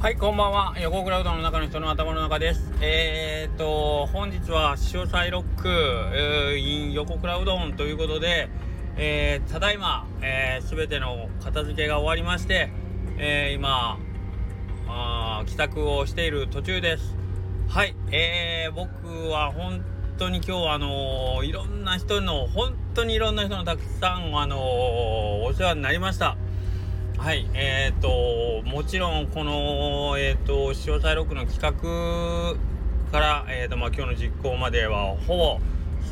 はい、こんばんは。横クラウドの中の人の頭の中です。えー、っと、本日は、潮サイロック、えー、in 横クラウドということで、えー、ただいま、えー、ての片付けが終わりまして、えー、今、あ帰宅をしている途中です。はい、えー、僕は本当に今日はあのー、いろんな人の、本当にいろんな人のたくさん、あのー、お世話になりました。はい、えっ、ー、と、もちろん、この、えっ、ー、と、潮サイロックの企画から、えっ、ー、と、まあ、今日の実行までは、ほぼ、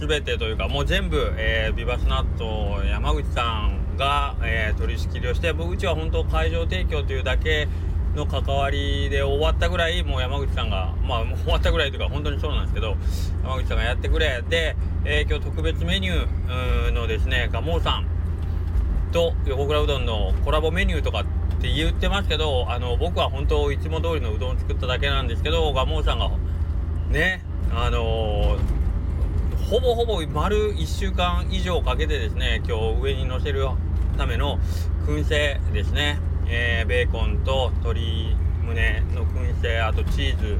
全てというか、もう全部、えー、ビバスナット山口さんが、えー、取り仕切りをして、僕うちは本当会場提供というだけの関わりで終わったぐらい、もう山口さんが、まあ、終わったぐらいというか、本当にそうなんですけど、山口さんがやってくれ、で、えー、今日特別メニューのですね、ガモーさん、と横倉うどんのコラボメニューとかって言ってますけどあの僕は本当いつも通りのうどんを作っただけなんですけどガモーさんがねあのー、ほぼほぼ丸1週間以上かけてですね今日上に乗せるための燻製ですね、えー、ベーコンと鶏胸の燻製あとチーズ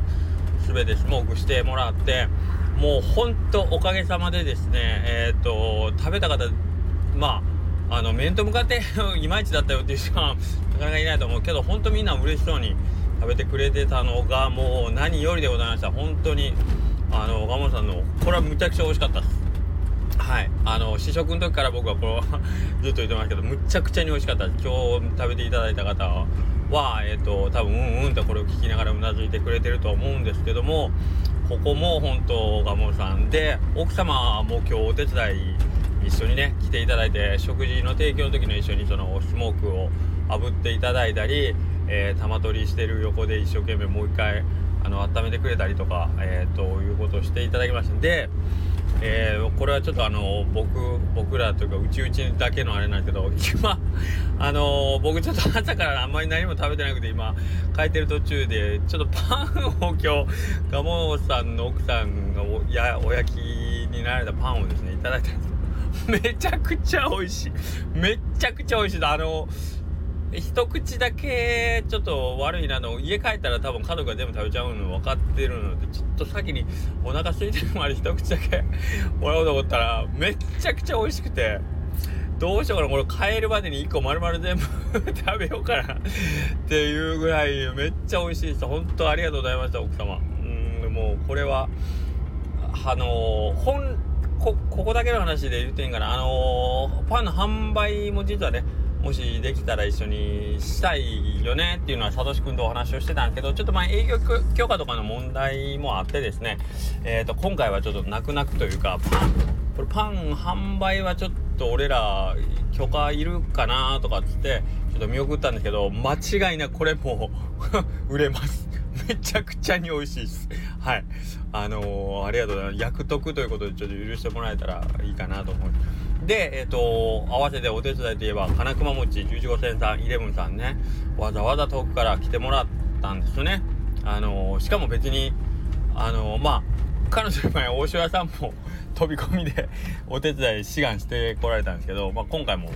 全てスモークしてもらってもうほんとおかげさまでですねえっ、ー、と食べた方まああの面と向かっていまいちだったよっていう人はなかなかいないと思う。けど本当みんな嬉しそうに食べてくれてたのがもう何よりでございました。本当にあのガモさんのこれはむちゃくちゃ美味しかったです。はい。あの試食の時から僕はこうずっと言ってますけどむちゃくちゃに美味しかったです今日食べていただいた方はえっ、ー、と多分うんうんとこれを聞きながらうなずいてくれてると思うんですけどもここも本当ガモさんで奥様も今日お手伝い一緒にね来ていただいて食事の提供の時の一緒にそのスモークを炙っていただいたり、えー、玉取りしてる横で一生懸命もう一回あの温めてくれたりとか、えー、ということをしていただきました。んで、えー、これはちょっとあの僕僕らというかうちうちだけのあれなんですけど今あの僕ちょっと 朝からあんまり何も食べてなくて今帰ってる途中でちょっとパンを今日鴨さんの奥さんがおやお焼きになられたパンをですねいただいたんです。めちゃくちゃ美味しい。めっちゃくちゃ美味しい。あの、一口だけちょっと悪いなの。家帰ったら多分家族が全部食べちゃうの分かってるのでちょっと先にお腹空いてるまで一口だけ もらおうと思ったらめっちゃくちゃ美味しくて。どうしようかな。これ帰るまでに1個丸々全部 食べようかな。っていうぐらいめっちゃ美味しいです。本当ありがとうございました奥様。うんもうこれはあのー、本こ、ここだけの話で言っていいんかな。あのー、パンの販売も実はね、もしできたら一緒にしたいよねっていうのは、サトシ君とお話をしてたんですけど、ちょっとまあ営業許可とかの問題もあってですね、えっ、ー、と、今回はちょっと泣く泣くというか、パン、これパン販売はちょっと俺ら許可いるかなとかっつって、ちょっと見送ったんですけど、間違いなくこれも 売れます。めちゃくちゃに美味しいです。はい。あのー、ありがとうございます。役得ということでちょっと許してもらえたらいいかなと思います。で、えっ、ー、と、合わせてお手伝いといえば、金熊餅11号線さん、イレブンさんね、わざわざ遠くから来てもらったんですよね。あのー、しかも別に、あのまあ、彼女の前、大塩屋さんも飛び込みでお手伝い志願してこられたんですけど、まあ、今回も、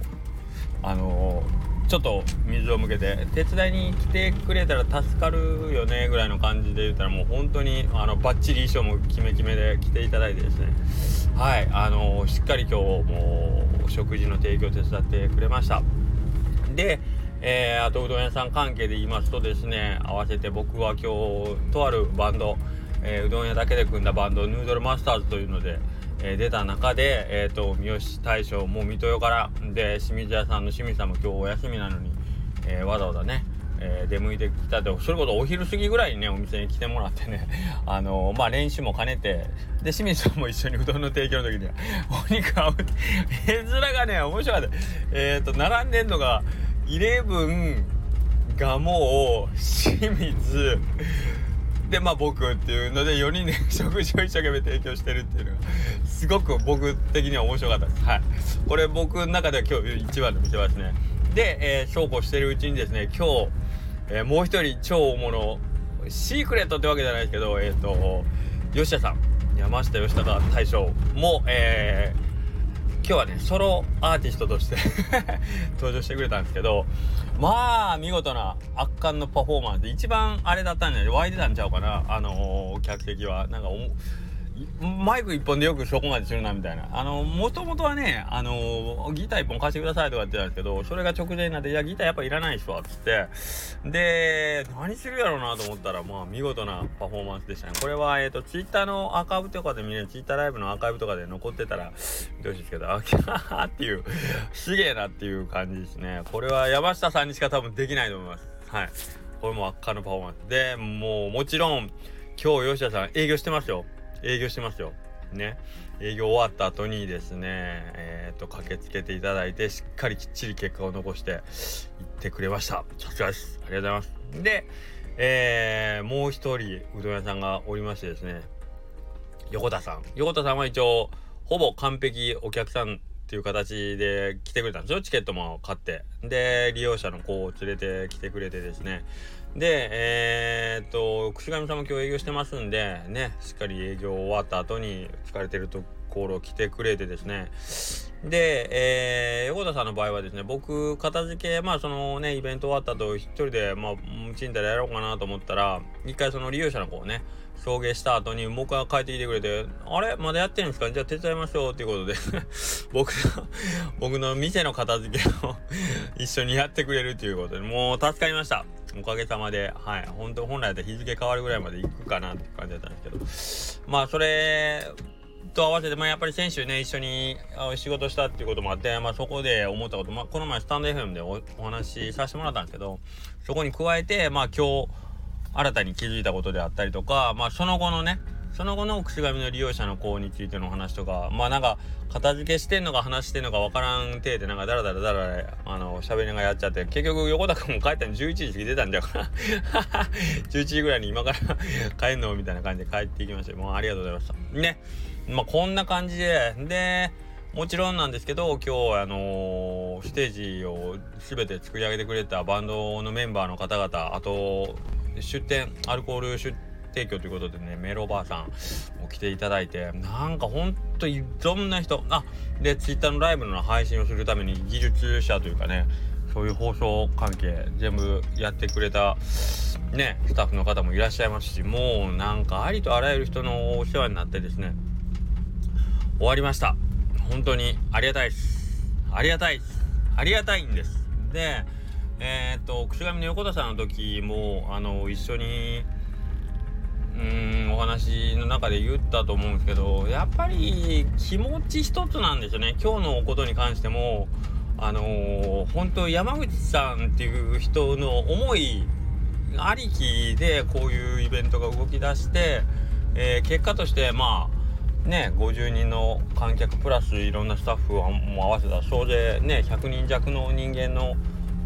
あのちょっと水を向けて。手伝いに来てくれたら助かるよねぐらいの感じで言ったらもう本当にあのバッチリ衣装もキメキメで来ていただいてですね。はいあのしっかり今日も食事の提供手伝ってくれました。でえー、あとうどん屋さん関係で言いますとですね合わせて僕は今日とあるバンド、えー、うどん屋だけで組んだバンドヌードルマスターズというのでえー、出た中で、えーと、三好大将も水戸代からで清水屋さんの清水さんも今日お休みなのに、えー、わざわざね、えー、出向いてきたでそれこそお昼過ぎぐらいにねお店に来てもらってね あのまあ練習も兼ねてで清水さんも一緒にうどんの提供の時にお肉あぶって絵面がね面白かった。えっ、と並んでんのがイレブンがもう清水でまあ僕っていうので4人で 食事を一生懸命提供してるっていうのがすごく僕的には面白かったです。はい。これ僕の中では今日一番の見せ場ですね。で、えー、そうこうしてるうちにですね今日、えー、もう一人超大物シークレットってわけじゃないですけどえっ、ー、と吉田さん山下義孝大将も、えー、今日はねソロアーティストとして 登場してくれたんですけどまあ見事な圧巻のパフォーマンスで一番あれだったんじゃない湧いてたんちゃうかなあのー、客席は。なんかマイク一本でよくそこまでするなみたいな。あの、もともとはね、あの、ギター一本貸してくださいとか言ってたんですけど、それが直前になって、いや、ギターやっぱいらないっすわ、つって。で、何するやろうなと思ったら、まあ、見事なパフォーマンスでしたね。これは、えっ、ー、と、ツイッターのアーカイブとかで見れる、ツイッターライブのアーカイブとかで残ってたら、どうしですけど、あ、キャーっていう、すげえなっていう感じですね。これは山下さんにしか多分できないと思います。はい。これも圧巻のパフォーマンス。で、もう、もちろん、今日吉田さん営業してますよ。営業してますよ。ね、営業終わった後にですね、えっ、ー、と、駆けつけていただいて、しっかりきっちり結果を残していってくれました。さすがです。ありがとうございます。で、えー、もう一人、うどん屋さんがおりましてですね、横田さん。横田さんは一応、ほぼ完璧お客さんっていう形で来てくれたんですよ。チケットも買って。で、利用者の子を連れて来てくれてですね、で、えー、っと、串上さんも今日営業してますんで、ね、しっかり営業終わった後に疲れてるところ来てくれてですね。で、えー、横田さんの場合はですね、僕、片付け、まあそのね、イベント終わった後、一人で、まあ、ちんたらやろうかなと思ったら、一回その利用者の子をね、送迎した後に僕が帰ってきてくれて、あれ？まだやってるんですか？じゃあ手伝いましょうっていうことで 僕の、僕の店の片付けを 一緒にやってくれるっていうことで、もう助かりました。おかげさまで、はい。本当本来だったら日付変わるぐらいまで行くかなって感じだったんですけど、まあそれ、と合わせて、まあ、やっぱり先週ね、一緒に仕事したっていうこともあって、まあ、そこで思ったこと、まあ、この前スタンド FM でお話しさせてもらったんですけど、そこに加えて、まあ、今日、新たに気づいたことであったりとか、まあ、その後のね、その後の串紙の利用者の子についての話とか、まあなんか、片付けしてんのか話してんのかわからん体で、なんかダラダラダラあの、喋りながらやっちゃって、結局横田君も帰ったの11時過ぎてたんじゃから、11時ぐらいに今から帰んのみたいな感じで帰っていきました。もうありがとうございました。ね。まあこんな感じで、で、もちろんなんですけど、今日、あのー、ステージを全て作り上げてくれたバンドのメンバーの方々、あと、出店、アルコール出提供ということでね、メロバーさんも来ていただいて、なんかほんといろんな人、あ、で、ツイッターのライブの配信をするために技術者というかね、そういう放送関係全部やってくれたね、スタッフの方もいらっしゃいますし、もうなんかありとあらゆる人のお世話になってですね、終わりました。本当にありがたいです。ありがたいです。ありがたいんです。で、えー、っと、串上の横田さんの時も、あの、一緒に、うんお話の中で言ったと思うんですけどやっぱり気持ち一つなんですよね今日のことに関してもあのー、本当山口さんっていう人の思いありきでこういうイベントが動き出して、えー、結果としてまあね50人の観客プラスいろんなスタッフも合わせた総勢ね100人弱の人間の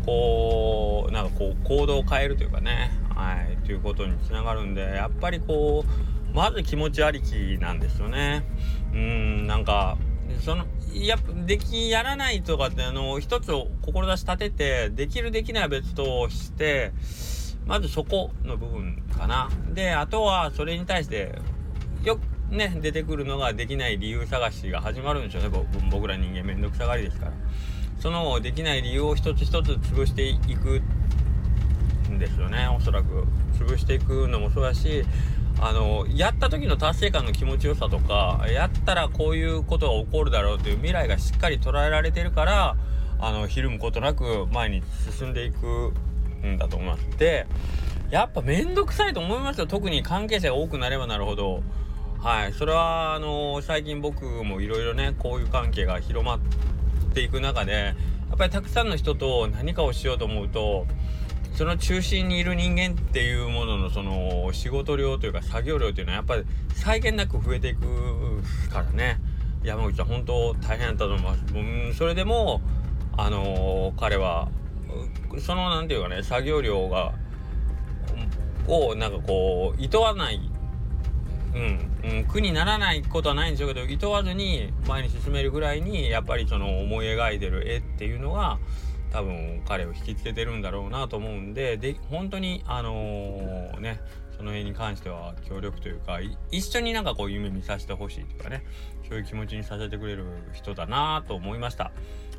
こうなんかこう行動を変えるというかね。はいということにつながるんでやっぱりこうまず気持ちありきなんですよね。うんなんかそのやできやらないとかってあの一つを志立ててできるできないは別としてまずそこの部分かな。であとはそれに対してよくね出てくるのができない理由探しが始まるんですよね。僕ら人間めんどくさがりですから。そのできない理由を一つ一つ潰していくんですよね。おそらく。潰していくのもそうだしあのやった時の達成感の気持ちよさとかやったらこういうことが起こるだろうという未来がしっかり捉えられてるからあのひるむことなく前に進んでいくんだと思います。でやっぱ面倒くさいと思いますよ。特に関係者が多くなればなるほど。はい、それはあの最近僕もいろいろねこういう関係が広まっていく中でやっぱりたくさんの人と何かをしようと思うとその中心にいる人間っていうもののその仕事量というか作業量っていうのはやっぱり際限なく増えていくからね。山口は本当大変だったと思います、うん、それでもあのー、彼はその何て言うかね作業量がをなんかこういとわないうん、うん、苦にならないことはないんでしょうけどいとわずに前に進めるぐらいにやっぱりその思い描いてる絵っていうのが多分彼を引きつけてるんだろうなと思うんでで本当にあのー、ねその辺に関しては協力というか一緒になんかこう夢見させてほしいというかねそういう気持ちにさせてくれる人だなと思いました。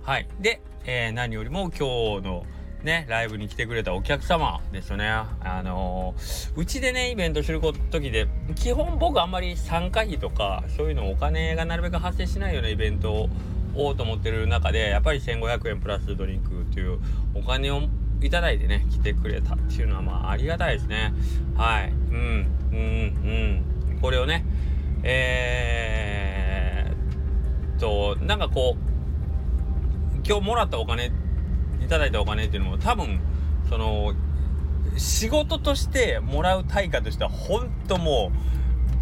はい。で、えー、何よりも今日のね、ライブに来てくれたお客様ですよね。あのー、うちでね、イベントする時で、基本僕あんまり参加費とか、そういうのお金がなるべく発生しないようなイベントをおうと思ってる中で、やっぱり1500円プラスドリンクというお金をいただいてね、来てくれたっていうのは、まあ、ありがたいですね。はい。うん、うん、うん。これをね、えー、と、なんかこう、今日もらったお金、いただいたお金っていうのも多分、その、仕事としてもらう対価としては、本当も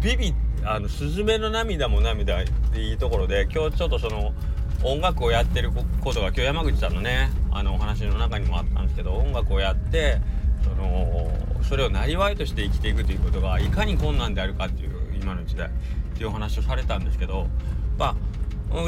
う、ビビあの、スズメの涙も涙っていいところで、今日ちょっとその、音楽をやってることが今日山口さんのねあのお話の中にもあったんですけど音楽をやってそのそれをなりわいとして生きていくということがいかに困難であるかっていう今の時代っていうお話をされたんですけどまあ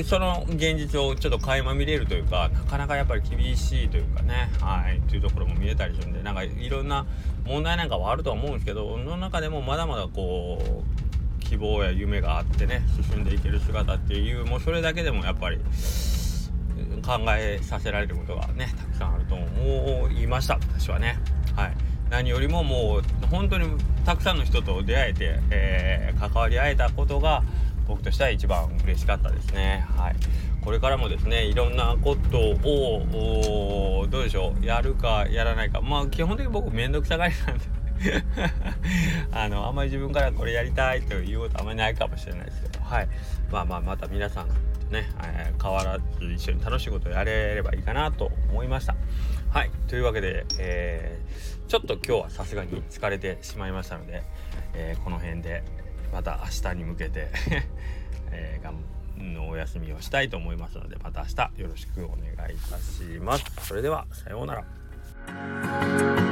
その現実をちょっと垣間見れるというかなかなかやっぱり厳しいというかね。はい。というところも見えたりするんでなんかいろんな問題なんかはあるとは思うんですけどその中でもまだまだこう希望や夢があってね進んでいける姿っていうもうそれだけでもやっぱり考えさせられることがねたくさんあると思いました。私はね。はい。何よりももう本当にたくさんの人と出会えて、えー、関わり合えたことが僕としては一番嬉しかったですね。はい。これからもですねいろんなことをどうでしょう。やるかやらないか。まあ基本的に僕面倒くさがりなんで。あのあんまり自分からこれやりたいということあんまりないかもしれないですけど。はい。まあまあまた皆さんとね、えー、変わらず一緒に楽しいことをやれればいいかなと思いました。はい。というわけで、えー、ちょっと今日はさすがに疲れてしまいましたので、えー、この辺でまた明日に向けて えー、がんのお休みをしたいと思いますのでまた明日よろしくお願いいたします。それではさようなら。